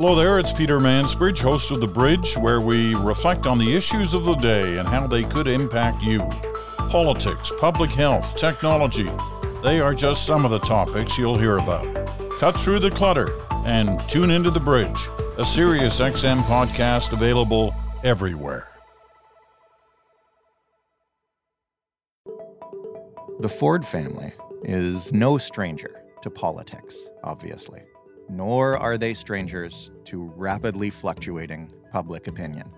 Hello there, it's Peter Mansbridge, host of The Bridge, where we reflect on the issues of the day and how they could impact you. Politics, public health, technology, they are just some of the topics you'll hear about. Cut through the clutter and tune into The Bridge, a Sirius XM podcast available everywhere. The Ford family is no stranger to politics, obviously, nor are they strangers to rapidly fluctuating public opinion.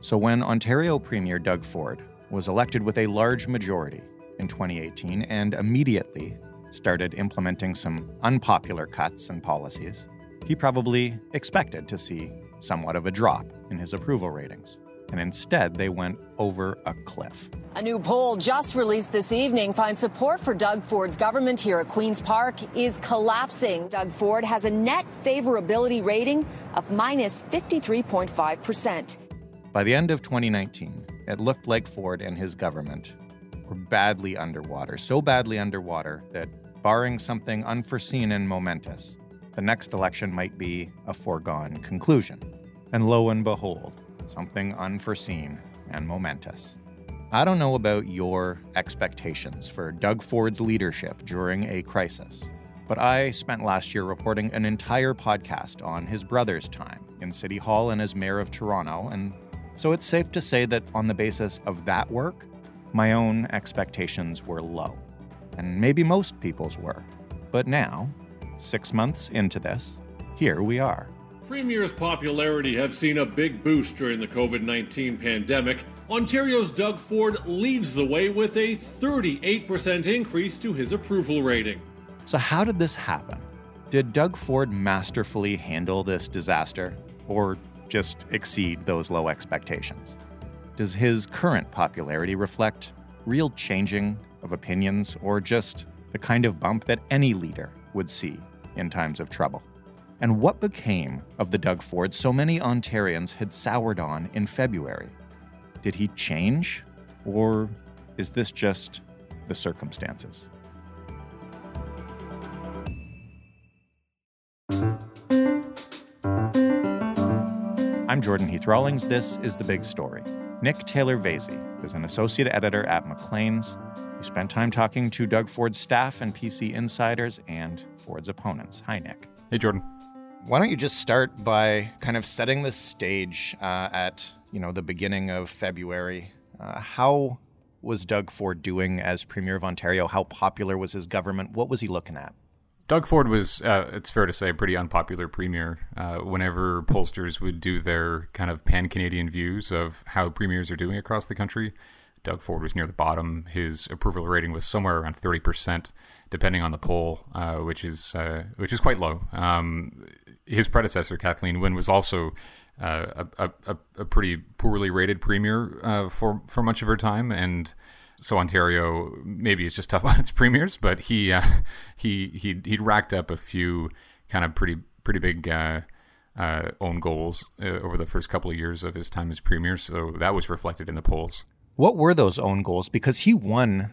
So when Ontario Premier Doug Ford was elected with a large majority in 2018 and immediately started implementing some unpopular cuts and policies, he probably expected to see somewhat of a drop in his approval ratings and instead they went over a cliff. A new poll just released this evening finds support for Doug Ford's government here at Queen's Park is collapsing. Doug Ford has a net favorability rating of minus 53.5%. By the end of 2019, it looked like Ford and his government were badly underwater, so badly underwater that, barring something unforeseen and momentous, the next election might be a foregone conclusion. And lo and behold, something unforeseen and momentous. I don't know about your expectations for Doug Ford's leadership during a crisis, but I spent last year reporting an entire podcast on his brother's time in City Hall and as mayor of Toronto, and so it's safe to say that on the basis of that work, my own expectations were low. And maybe most people's were. But now, six months into this, here we are. Premier's popularity have seen a big boost during the COVID 19 pandemic. Ontario's Doug Ford leads the way with a 38% increase to his approval rating. So, how did this happen? Did Doug Ford masterfully handle this disaster or just exceed those low expectations? Does his current popularity reflect real changing of opinions or just the kind of bump that any leader would see in times of trouble? And what became of the Doug Ford so many Ontarians had soured on in February? Did he change? Or is this just the circumstances? I'm Jordan Heath Rawlings. This is The Big Story. Nick Taylor Vaisey is an associate editor at Maclean's who spent time talking to Doug Ford's staff and PC insiders and Ford's opponents. Hi, Nick. Hey, Jordan. Why don't you just start by kind of setting the stage uh, at you know the beginning of February? Uh, how was Doug Ford doing as Premier of Ontario? How popular was his government? What was he looking at? Doug Ford was, uh, it's fair to say, a pretty unpopular premier. Uh, whenever pollsters would do their kind of pan Canadian views of how premiers are doing across the country, Doug Ford was near the bottom. His approval rating was somewhere around 30%, depending on the poll, uh, which is uh, which is quite low. Um, his predecessor, Kathleen Wynne, was also uh, a, a, a, pretty poorly rated premier uh, for for much of her time, and so Ontario maybe it's just tough on its premiers, but he uh, he he he'd racked up a few kind of pretty pretty big. Uh, uh, own goals uh, over the first couple of years of his time as premier, so that was reflected in the polls. What were those own goals? Because he won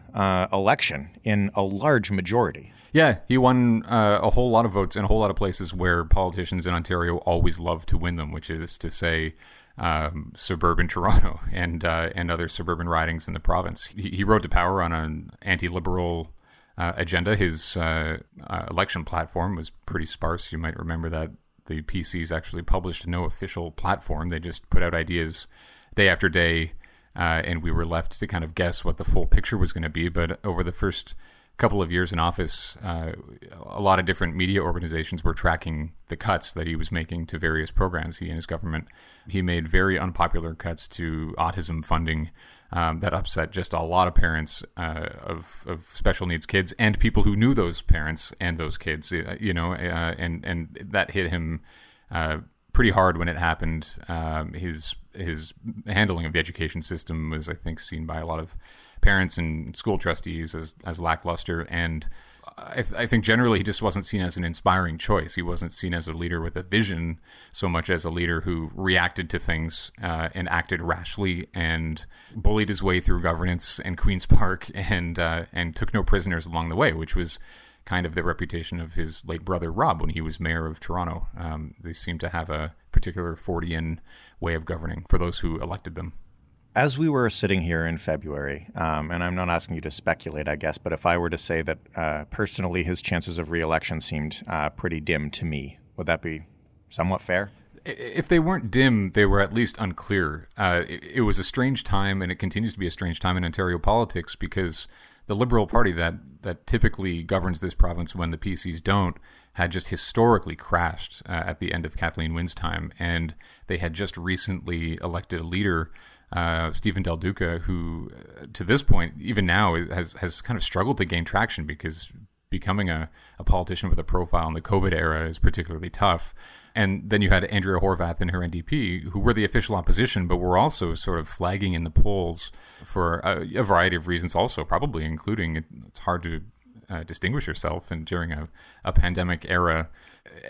election in a large majority. Yeah, he won uh, a whole lot of votes in a whole lot of places where politicians in Ontario always love to win them, which is to say, um, suburban Toronto and uh, and other suburban ridings in the province. He, he rode to power on an anti-liberal uh, agenda. His uh, uh, election platform was pretty sparse. You might remember that the PCs actually published no official platform. They just put out ideas day after day, uh, and we were left to kind of guess what the full picture was going to be. But over the first couple of years in office, uh, a lot of different media organizations were tracking the cuts that he was making to various programs. He and his government, he made very unpopular cuts to autism funding um, that upset just a lot of parents uh, of, of special needs kids and people who knew those parents and those kids. Uh, you know, uh, and and that hit him uh, pretty hard when it happened. Um, his his handling of the education system was, I think, seen by a lot of parents and school trustees as, as lackluster. And I, th- I, think generally he just wasn't seen as an inspiring choice. He wasn't seen as a leader with a vision so much as a leader who reacted to things uh, and acted rashly and bullied his way through governance and Queen's Park and uh, and took no prisoners along the way, which was kind of the reputation of his late brother Rob when he was mayor of Toronto. Um, they seem to have a particular Fordian way of governing for those who elected them. As we were sitting here in February, um, and I'm not asking you to speculate, I guess, but if I were to say that uh, personally his chances of reelection seemed uh, pretty dim to me, would that be somewhat fair? If they weren't dim, they were at least unclear. Uh, it, it, was a strange time, and it continues to be a strange time in Ontario politics because the Liberal Party that that typically governs this province when the PCs don't had just historically crashed uh, at the end of Kathleen Wynne's time, and they had just recently elected a leader uh, Stephen Del Duca, who uh, to this point, even now, has has kind of struggled to gain traction because becoming a, a politician with a profile in the COVID era is particularly tough. And then you had Andrea Horwath and her NDP, who were the official opposition, but were also sort of flagging in the polls for a, a variety of reasons, also probably including it's hard to uh, distinguish yourself and during a, a pandemic era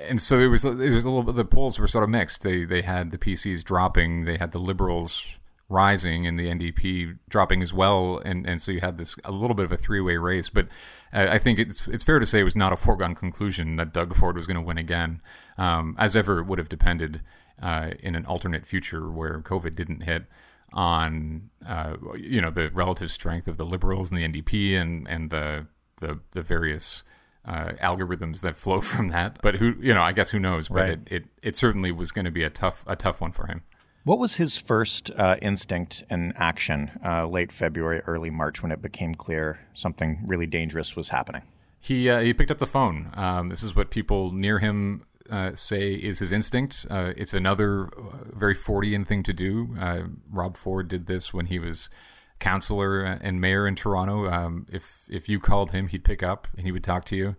and so it was it was a little bit the polls were sort of mixed. They they had the PCs dropping, they had the liberals rising and the NDP dropping as well, and and so you had this a little bit of a three way race. But uh, I think it's it's fair to say it was not a foregone conclusion that Doug Ford was going to win again, um, as ever it would have depended uh, in an alternate future where COVID didn't hit on uh, you know the relative strength of the Liberals and the NDP and and the the, the various. Uh, algorithms that flow from that, but who you know, I guess who knows. But right. it, it it certainly was going to be a tough a tough one for him. What was his first uh, instinct and action uh, late February, early March when it became clear something really dangerous was happening? He uh, he picked up the phone. Um, this is what people near him uh, say is his instinct. Uh, it's another uh, very Fordian thing to do. Rob Ford did this when he was councillor and mayor in Toronto. Um, if if you called him, he'd pick up and he would talk to you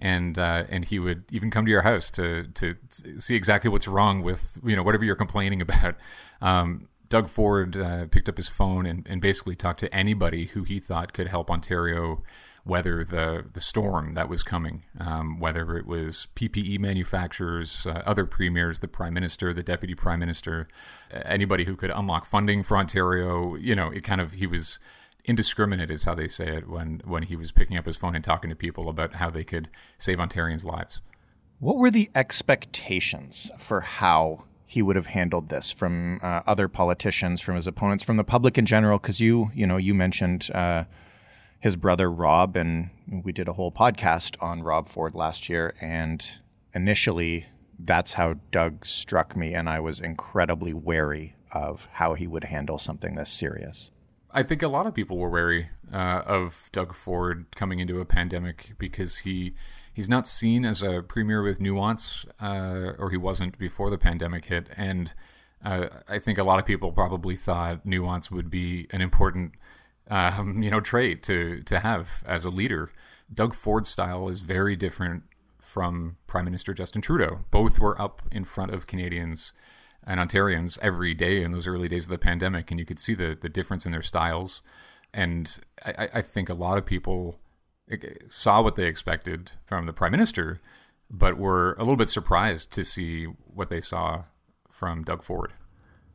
and uh, and he would even come to your house to to see exactly what's wrong with you know whatever you're complaining about. Um, Doug Ford uh, picked up his phone and, and basically talked to anybody who he thought could help Ontario weather the the storm that was coming. Um, whether it was PPE manufacturers, uh, other premiers, the prime minister, the deputy prime minister, anybody who could unlock funding for Ontario. You know, it kind of he was indiscriminate is how they say it when when he was picking up his phone and talking to people about how they could save Ontarians' lives. What were the expectations for how he would have handled this from uh, other politicians, from his opponents, from the public in general? Because you, you know, you mentioned uh, his brother Rob, and we did a whole podcast on Rob Ford last year. And initially, that's how Doug struck me, and I was incredibly wary of how he would handle something this serious. I think a lot of people were wary uh, of Doug Ford coming into a pandemic because he he's not seen as a premier with nuance, uh, or he wasn't before the pandemic hit. And uh, I think a lot of people probably thought nuance would be an important um, you know trait to to have as a leader. Doug Ford's style is very different from Prime Minister Justin Trudeau. Both were up in front of Canadians and Ontarians every day in those early days of the pandemic, and you could see the the difference in their styles. And I, I think a lot of people eh, saw what they expected from the prime minister, but were a little bit surprised to see what they saw from Doug Ford.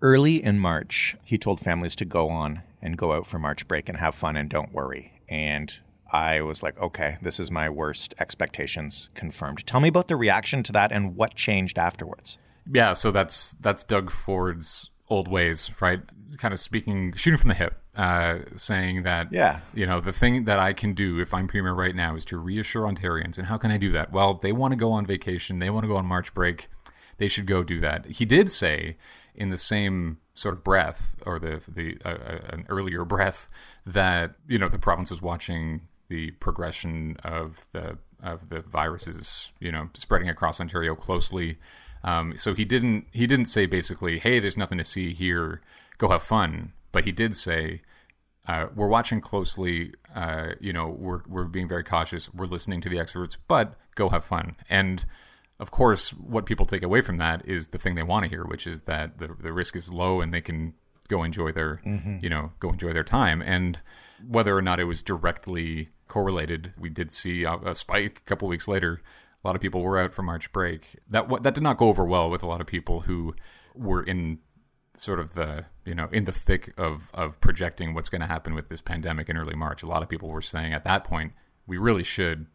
Early in March, he told families to go on and go out for March break and have fun and don't worry. And I was like, okay, this is my worst expectations confirmed. Tell me about the reaction to that and what changed afterwards. Yeah, so that's that's Doug Ford's old ways, right? Kind of speaking, shooting from the hip, uh, saying that, yeah, you know, the thing that I can do if I'm premier right now is to reassure Ontarians. And how can I do that? Well, they want to go on vacation, they want to go on March break, they should go do that. He did say in the same sort of breath, or the the uh, uh an earlier breath, that you know the province was watching the progression of the of the viruses, you know, spreading across Ontario closely um, so he didn't he didn't say basically, "Hey, there's nothing to see here. Go have fun." But he did say, uh, "We're watching closely. Uh, you know, we're we're being very cautious. We're listening to the experts, but go have fun." And of course, what people take away from that is the thing they want to hear, which is that the the risk is low and they can go enjoy their mm-hmm. you know go enjoy their time. And whether or not it was directly correlated, we did see a, a spike a couple weeks later a lot of people were out for March break. That that did not go over well with a lot of people who were in sort of the you know in the thick of of projecting what's going to happen with this pandemic in early March. A lot of people were saying at that point we really should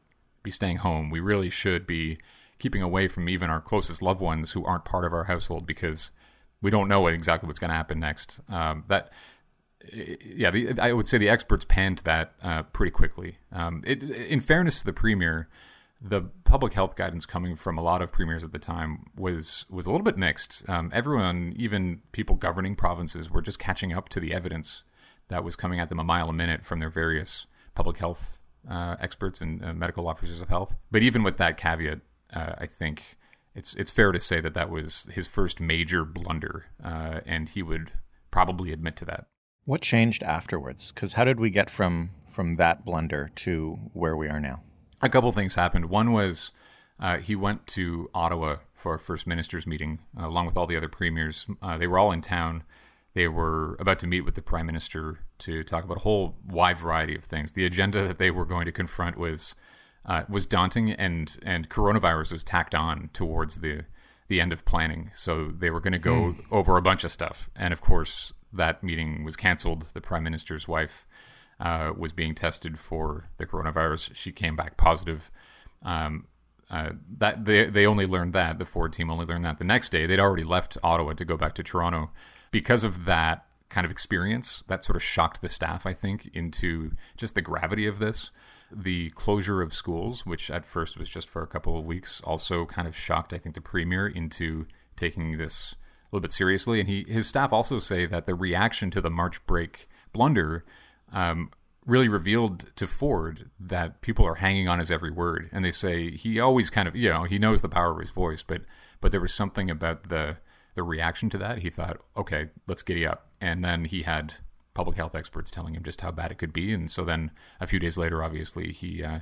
be staying home. We really should be keeping away from even our closest loved ones who aren't part of our household because we don't know exactly what's going to happen next. Um, that yeah, the, I would say the experts panned that uh, pretty quickly. Um, it, in fairness to the premier, the public health guidance coming from a lot of premiers at the time was was a little bit mixed. Um, everyone, even people governing provinces, were just catching up to the evidence that was coming at them a mile a minute from their various public health uh, experts and uh, medical officers of health. But even with that caveat, uh, I think it's it's fair to say that that was his first major blunder, uh, and he would probably admit to that. What changed afterwards? Because how did we get from from that blunder to where we are now? A couple things happened. One was uh, he went to Ottawa for a first ministers meeting uh, along with all the other premiers. Uh, they were all in town. They were about to meet with the prime minister to talk about a whole wide variety of things. The agenda that they were going to confront was uh, was daunting, and and coronavirus was tacked on towards the the end of planning. So they were going to go hmm. over a bunch of stuff, and of course that meeting was canceled. The prime minister's wife uh, was being tested for the coronavirus. She came back positive. Um, uh, that they they only learned that the Ford team only learned that the next day. They'd already left Ottawa to go back to Toronto because of that kind of experience. That sort of shocked the staff, I think, into just the gravity of this. The closure of schools, which at first was just for a couple of weeks, also kind of shocked, I think, the premier into taking this a little bit seriously. And he his staff also say that the reaction to the March break blunder um, really revealed to Ford that people are hanging on his every word. And they say he always kind of you know he knows the power of his voice, but but there was something about the the reaction to that. He thought, okay, let's giddy up. And then he had public health experts telling him just how bad it could be. And so then a few days later, obviously he uh,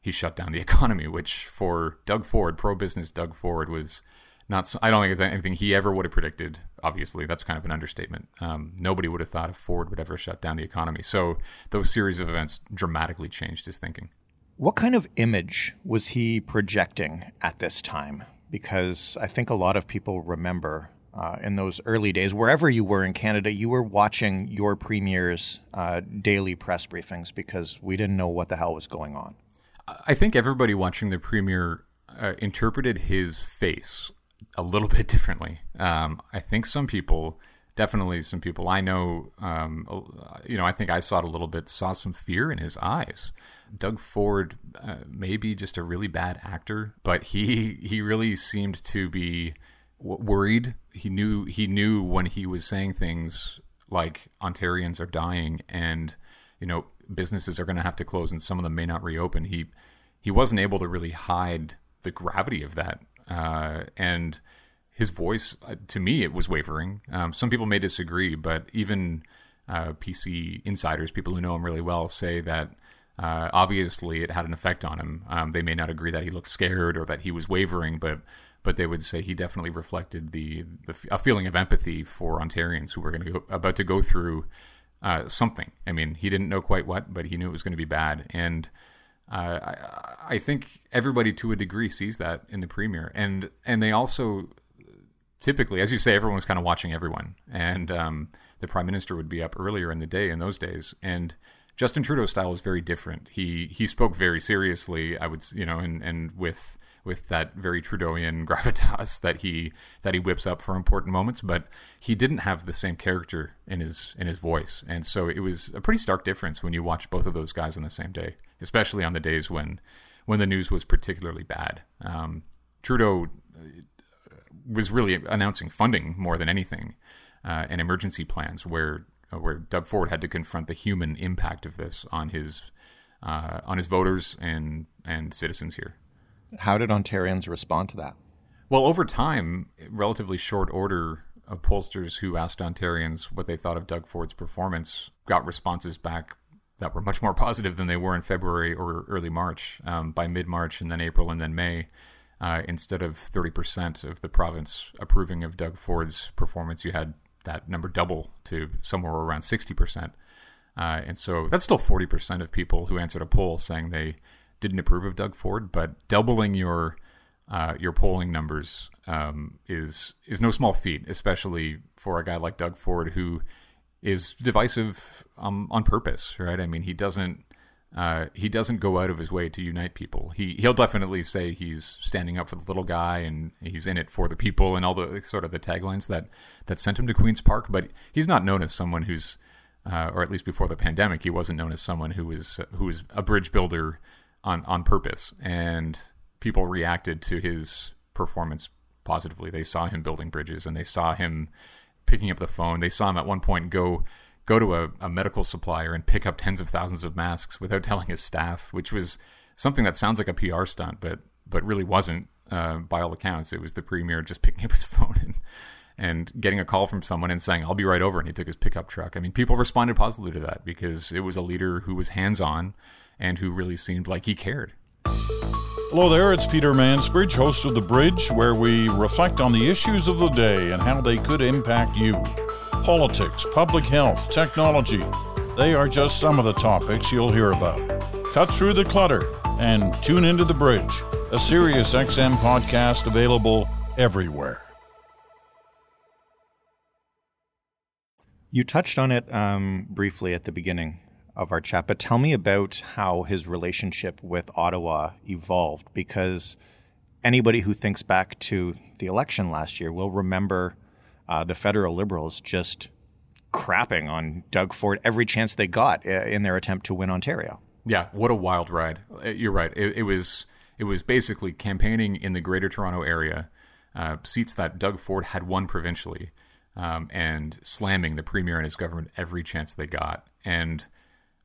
he shut down the economy, which for Doug Ford, pro business Doug Ford was not I don't think it's anything he ever would have predicted. Obviously, that's kind of an understatement. Um, nobody would have thought if Ford would ever shut down the economy. So those series of events dramatically changed his thinking. What kind of image was he projecting at this time? Because I think a lot of people remember uh, in those early days, wherever you were in Canada, you were watching your premier's uh, daily press briefings because we didn't know what the hell was going on. I think everybody watching the premier uh, interpreted his face a little bit differently. Um, I think some people, definitely some people I know, um, you know, I think I saw it a little bit, saw some fear in his eyes. Doug Ford uh, may be just a really bad actor, but he he really seemed to be w- worried. He knew he knew when he was saying things like Ontarians are dying and you know businesses are going to have to close and some of them may not reopen. He he wasn't able to really hide the gravity of that uh, and his voice, uh, to me, it was wavering. Um, some people may disagree, but even uh, PC insiders, people who know him really well, say that uh, obviously it had an effect on him. Um, they may not agree that he looked scared or that he was wavering, but but they would say he definitely reflected the, the a feeling of empathy for Ontarians who were going to about to go through uh, something. I mean, he didn't know quite what, but he knew it was going to be bad, and I, I think everybody to a degree sees that in the premier, and and they also typically, as you say, everyone was kind of watching everyone, and um, the prime minister would be up earlier in the day in those days, and Justin Trudeau's style is very different. He he spoke very seriously, I would you know, and and with with that very Trudeauian gravitas that he that he whips up for important moments, but he didn't have the same character in his in his voice, and so it was a pretty stark difference when you watch both of those guys on the same day especially on the days when when the news was particularly bad. Um, Trudeau uh, was really announcing funding more than anything uh, and emergency plans where uh, where Doug Ford had to confront the human impact of this on his uh, on his voters and and citizens here. How did Ontarians respond to that? Well, over time, relatively short order, of pollsters who asked Ontarians what they thought of Doug Ford's performance got responses back that were much more positive than they were in February or early March. Um, by mid March and then April and then May, uh, instead of 30% of the province approving of Doug Ford's performance, you had that number double to somewhere around 60%. Uh, and so that's still 40% of people who answered a poll saying they didn't approve of Doug Ford, but doubling your uh, your polling numbers um, is is no small feat, especially for a guy like Doug Ford who is divisive um, on purpose, right? I mean, he doesn't uh, he doesn't go out of his way to unite people. He he'll definitely say he's standing up for the little guy and he's in it for the people and all the sort of the taglines that that sent him to Queens Park. But he's not known as someone who's, uh, or at least before the pandemic, he wasn't known as someone who was who was a bridge builder on on purpose. And people reacted to his performance positively. They saw him building bridges and they saw him picking up the phone. They saw him at one point go go to a, a medical supplier and pick up tens of thousands of masks without telling his staff, which was something that sounds like a PR stunt, but but really wasn't. Uh, by all accounts, it was the premier just picking up his phone and and getting a call from someone and saying, "I'll be right over," and he took his pickup truck. I mean, people responded positively to that because it was a leader who was hands on and who really seemed like he cared. Hello there, it's Peter Mansbridge, host of The Bridge, where we reflect on the issues of the day and how they could impact you politics, public health, technology. They are just some of the topics you'll hear about. Cut through the clutter and tune into The Bridge, a Sirius XM podcast available everywhere. You touched on it um, briefly at the beginning of our chat, but tell me about how his relationship with Ottawa evolved because anybody who thinks back to the election last year will remember uh, the federal liberals just crapping on Doug Ford every chance they got uh, in their attempt to win Ontario. Yeah, what a wild ride! Uh, you're right. It, it was it was basically campaigning in the Greater Toronto area, uh, seats that Doug Ford had won provincially, um, and slamming the premier and his government every chance they got. And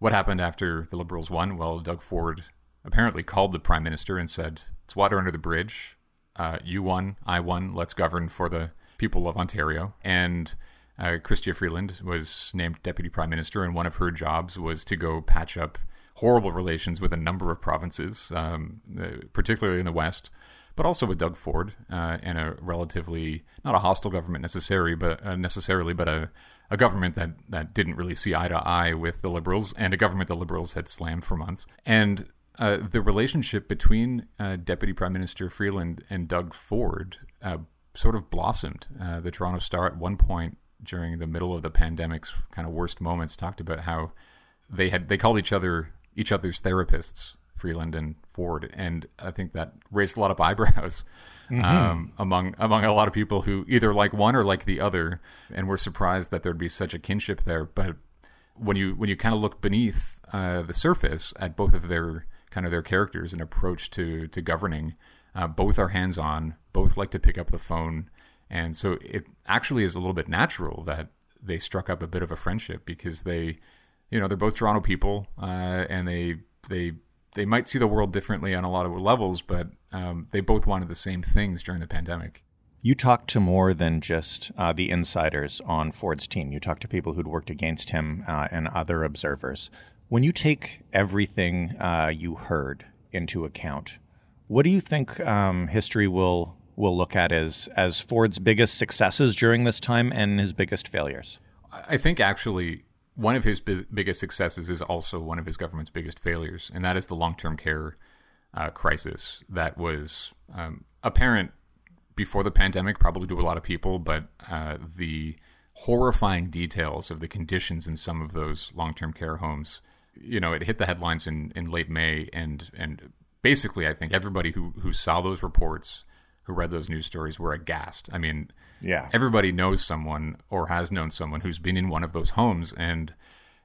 what happened after the Liberals won? Well, Doug Ford apparently called the prime minister and said, "It's water under the bridge. Uh, you won, I won. Let's govern for the people of Ontario. And uh, Chrystia Freeland was named deputy prime minister, and one of her jobs was to go patch up horrible relations with a number of provinces, um, uh, particularly in the West, but also with Doug Ford uh, and a relatively not a hostile government necessarily, but uh, necessarily, but a a government that that didn't really see eye to eye with the Liberals, and a government the Liberals had slammed for months. And uh, the relationship between uh, Deputy Prime Minister Freeland and Doug Ford uh, sort of blossomed. Uh, the Toronto Star at one point during the middle of the pandemic's kind of worst moments talked about how they had they called each other each other's therapists, Freeland and Ford, and I think that raised a lot of eyebrows mm-hmm. um, among among a lot of people who either like one or like the other, and were surprised that there'd be such a kinship there. But when you when you kind of look beneath uh, the surface at both of their kind of their characters and approach to to governing, uh, both are hands on, both like to pick up the phone. And so it actually is a little bit natural that they struck up a bit of a friendship because they, you know, they're both Toronto people uh, and they, they, they might see the world differently on a lot of levels, but um, they both wanted the same things during the pandemic. You talked to more than just uh, the insiders on Ford's team. You talked to people who'd worked against him uh, and other observers. When you take everything uh, you heard into account, what do you think um, history will will look at as as Ford's biggest successes during this time and his biggest failures? I think actually one of his biggest successes is also one of his government's biggest failures, and that is the long term care uh, crisis that was um, apparent before the pandemic, probably to a lot of people, but uh, the horrifying details of the conditions in some of those long term care homes. You know, it hit the headlines in, in late May, and and basically, I think everybody who who saw those reports, who read those news stories, were aghast. I mean, yeah, everybody knows someone or has known someone who's been in one of those homes, and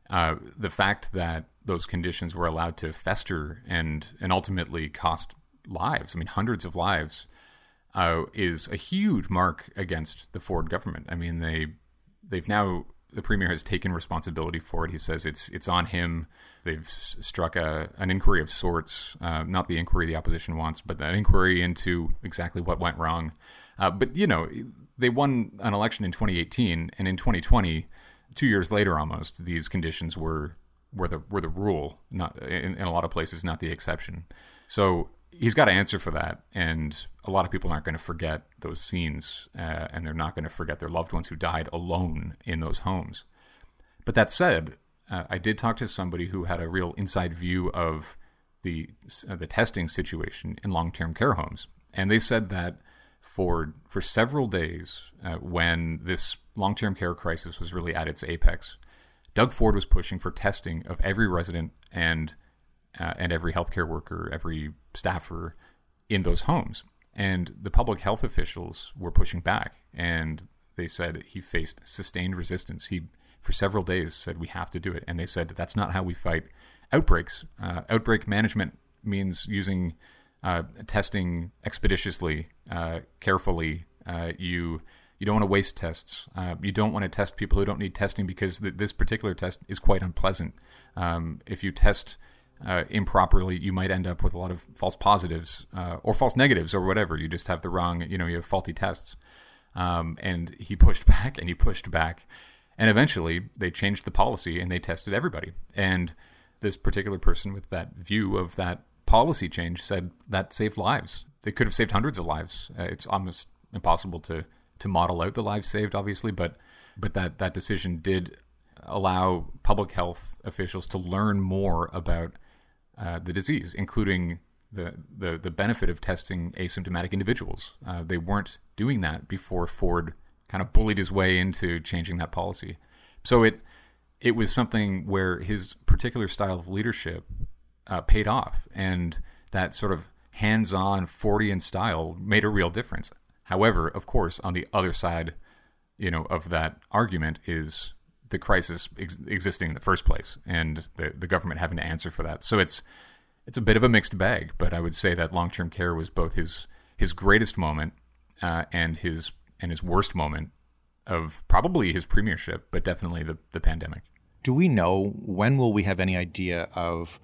uh, the fact that those conditions were allowed to fester and and ultimately cost lives. I mean, hundreds of lives. Uh, is a huge mark against the Ford government. I mean, they they've now the premier has taken responsibility for it. He says it's it's on him they've struck a, an inquiry of sorts, uh, not the inquiry the opposition wants, but an inquiry into exactly what went wrong. Uh, but, you know, they won an election in 2018, and in 2020, two years later almost, these conditions were were the were the rule, not in, in a lot of places, not the exception. So he's got to answer for that, and a lot of people aren't going to forget those scenes, uh, and they're not going to forget their loved ones who died alone in those homes. But that said, uh, I did talk to somebody who had a real inside view of the uh, the testing situation in long term care homes, and they said that for for several days uh, when this long term care crisis was really at its apex, Doug Ford was pushing for testing of every resident and uh, and every healthcare worker, every staffer in those homes. And the public health officials were pushing back, and they said he faced sustained resistance. He, for several days, said we have to do it, and they said that's not how we fight outbreaks. Uh, outbreak management means using uh, testing expeditiously, uh, carefully. Uh, you you don't want to waste tests. Uh, you don't want to test people who don't need testing because th- this particular test is quite unpleasant. Um, if you test improperly, you might end up with a lot of false positives or false negatives or whatever. You just have the wrong, you know, you have faulty tests. Um, and he pushed back and he pushed back. And eventually they changed the policy and they tested everybody. And this particular person with that view of that policy change said that saved lives. They could have saved hundreds of lives. Uh, it's almost impossible to to model out the lives saved, obviously, but but that that decision did allow public health officials to learn more about uh, the disease, including the, the the benefit of testing asymptomatic individuals. Uh, they weren't doing that before Ford kind of bullied his way into changing that policy. So it it was something where his particular style of leadership uh, paid off, and that sort of hands-on Fordian style made a real difference. However, of course, on the other side, you know, of that argument is the crisis ex- existing in the first place, and the the government having to answer for that. So it's it's a bit of a mixed bag. But I would say that long term care was both his his greatest moment uh, and his and his worst moment of probably his premiership, but definitely the the pandemic. Do we know when will we have any idea of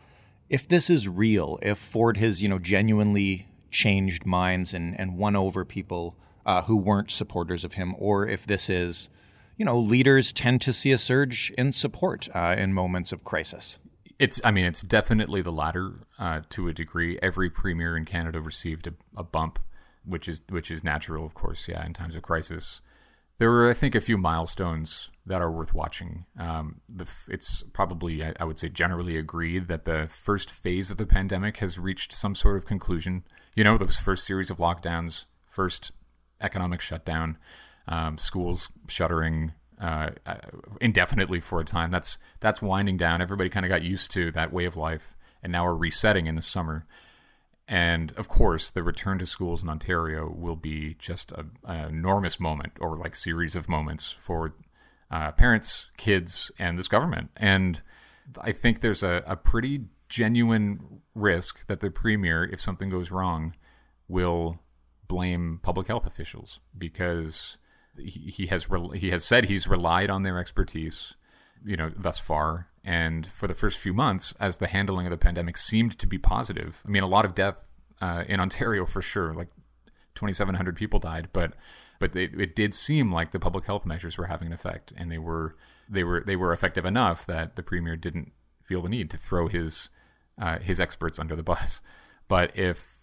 if this is real? If Ford has you know genuinely changed minds and, and won over people uh, who weren't supporters of him, or if this is, you know, leaders tend to see a surge in support uh, in moments of crisis. It's, I mean, it's definitely the latter uh, to a degree. Every premier in Canada received a, a, bump, which is which is natural, of course. Yeah, in times of crisis, there were, I think, a few milestones that are worth watching. Um, the, it's probably, I, I would say, generally agreed that the first phase of the pandemic has reached some sort of conclusion you know, those first series of lockdowns, first economic shutdown, um, schools shuttering uh, uh, indefinitely for a time. That's that's winding down. Everybody kind of got used to that way of life, and now we're resetting in the summer. And of course, the return to schools in Ontario will be just a, an enormous moment, or like series of moments for uh, parents, kids, and this government. And I think there's a, a pretty genuine risk that the premier, if something goes wrong, will blame public health officials because he, he has re- he has said he's relied on their expertise, you know, thus far. And for the first few months, as the handling of the pandemic seemed to be positive, I mean, a lot of death uh, in Ontario for sure, like 2,700 people died, but but it, it did seem like the public health measures were having an effect, and they were they were they were effective enough that the premier didn't feel the need to throw his uh, his experts under the bus. But if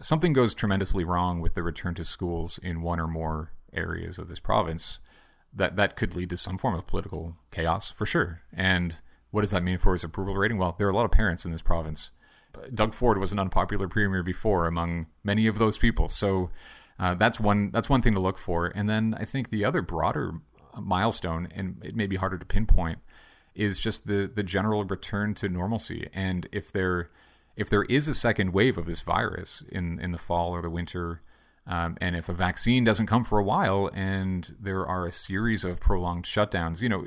something goes tremendously wrong with the return to schools in one or more areas of this province, that that could lead to some form of political chaos for sure. And what does that mean for his approval rating? Well, there are a lot of parents in this province. Doug Ford was an unpopular premier before among many of those people, so uh, that's one that's one thing to look for. And then I think the other broader milestone, and it may be harder to pinpoint, is just the the general return to normalcy. And if there if there is a second wave of this virus in in the fall or the winter, um, and if a vaccine doesn't come for a while, and there are a series of prolonged shutdowns, you know,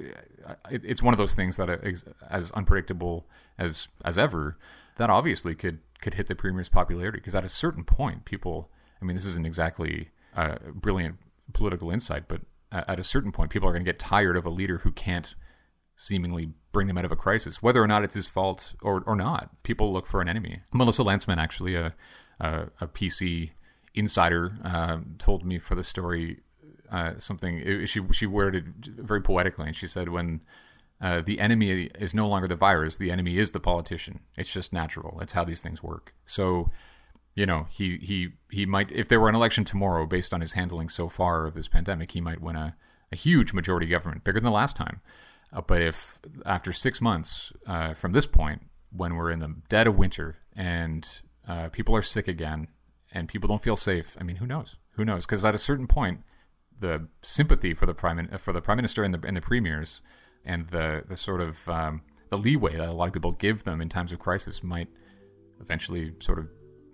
it, it's one of those things that is as unpredictable as as ever. That obviously could could hit the premier's popularity because at a certain point, people. I mean, this isn't exactly a brilliant political insight, but at a certain point, people are going to get tired of a leader who can't seemingly bring them out of a crisis, whether or not it's his fault or, or not. People look for an enemy. Melissa Lantsman, actually, a, a, a PC insider, uh, told me for the story uh, something. She she worded very poetically, and she said, "When uh, the enemy is no longer the virus, the enemy is the politician. It's just natural. It's how these things work." So, you know, he he he might, if there were an election tomorrow, based on his handling so far of this pandemic, he might win a, a huge majority government, bigger than the last time. Uh, but if after six months uh, from this point, when we're in the dead of winter and uh, people are sick again and people don't feel safe, I mean, who knows? Who knows? Because at a certain point, the sympathy for the prime for the prime minister and the and the premiers and the the sort of um, the leeway that a lot of people give them in times of crisis might eventually sort of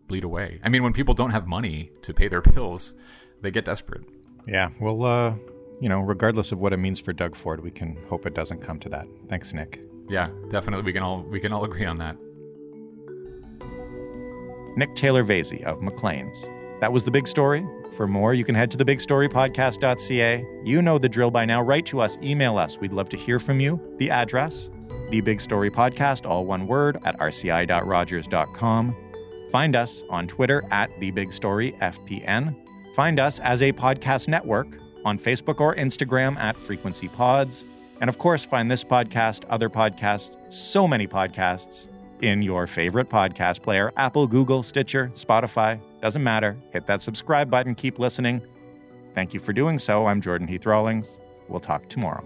bleed away. I mean, when people don't have money to pay their bills, they get desperate. Yeah, well, uh, you know, regardless of what it means for Doug Ford, we can hope it doesn't come to that. Thanks, Nick. Yeah, definitely. We can all we can all agree on that. Nick Taylor Vaisey of Maclean's. That was the big story. For more, you can head to thebigstorypodcast.ca. You know the drill by now. Write to us, email us. We'd love to hear from you. The address, The Big Story Podcast, all one word, at rci.rogers.com. Find us on Twitter at The Big Story FPN. Find us as a podcast network on Facebook or Instagram at Frequency Pods. And of course, find this podcast, other podcasts, so many podcasts in your favorite podcast player Apple, Google, Stitcher, Spotify. Doesn't matter. Hit that subscribe button. Keep listening. Thank you for doing so. I'm Jordan Heath Rawlings. We'll talk tomorrow.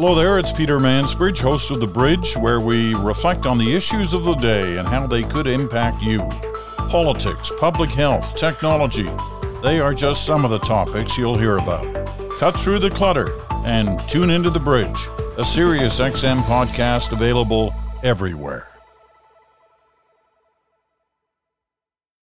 Hello there, it's Peter Mansbridge, host of The Bridge, where we reflect on the issues of the day and how they could impact you. Politics, public health, technology, they are just some of the topics you'll hear about. Cut through the clutter and tune into The Bridge, a Sirius XM podcast available everywhere.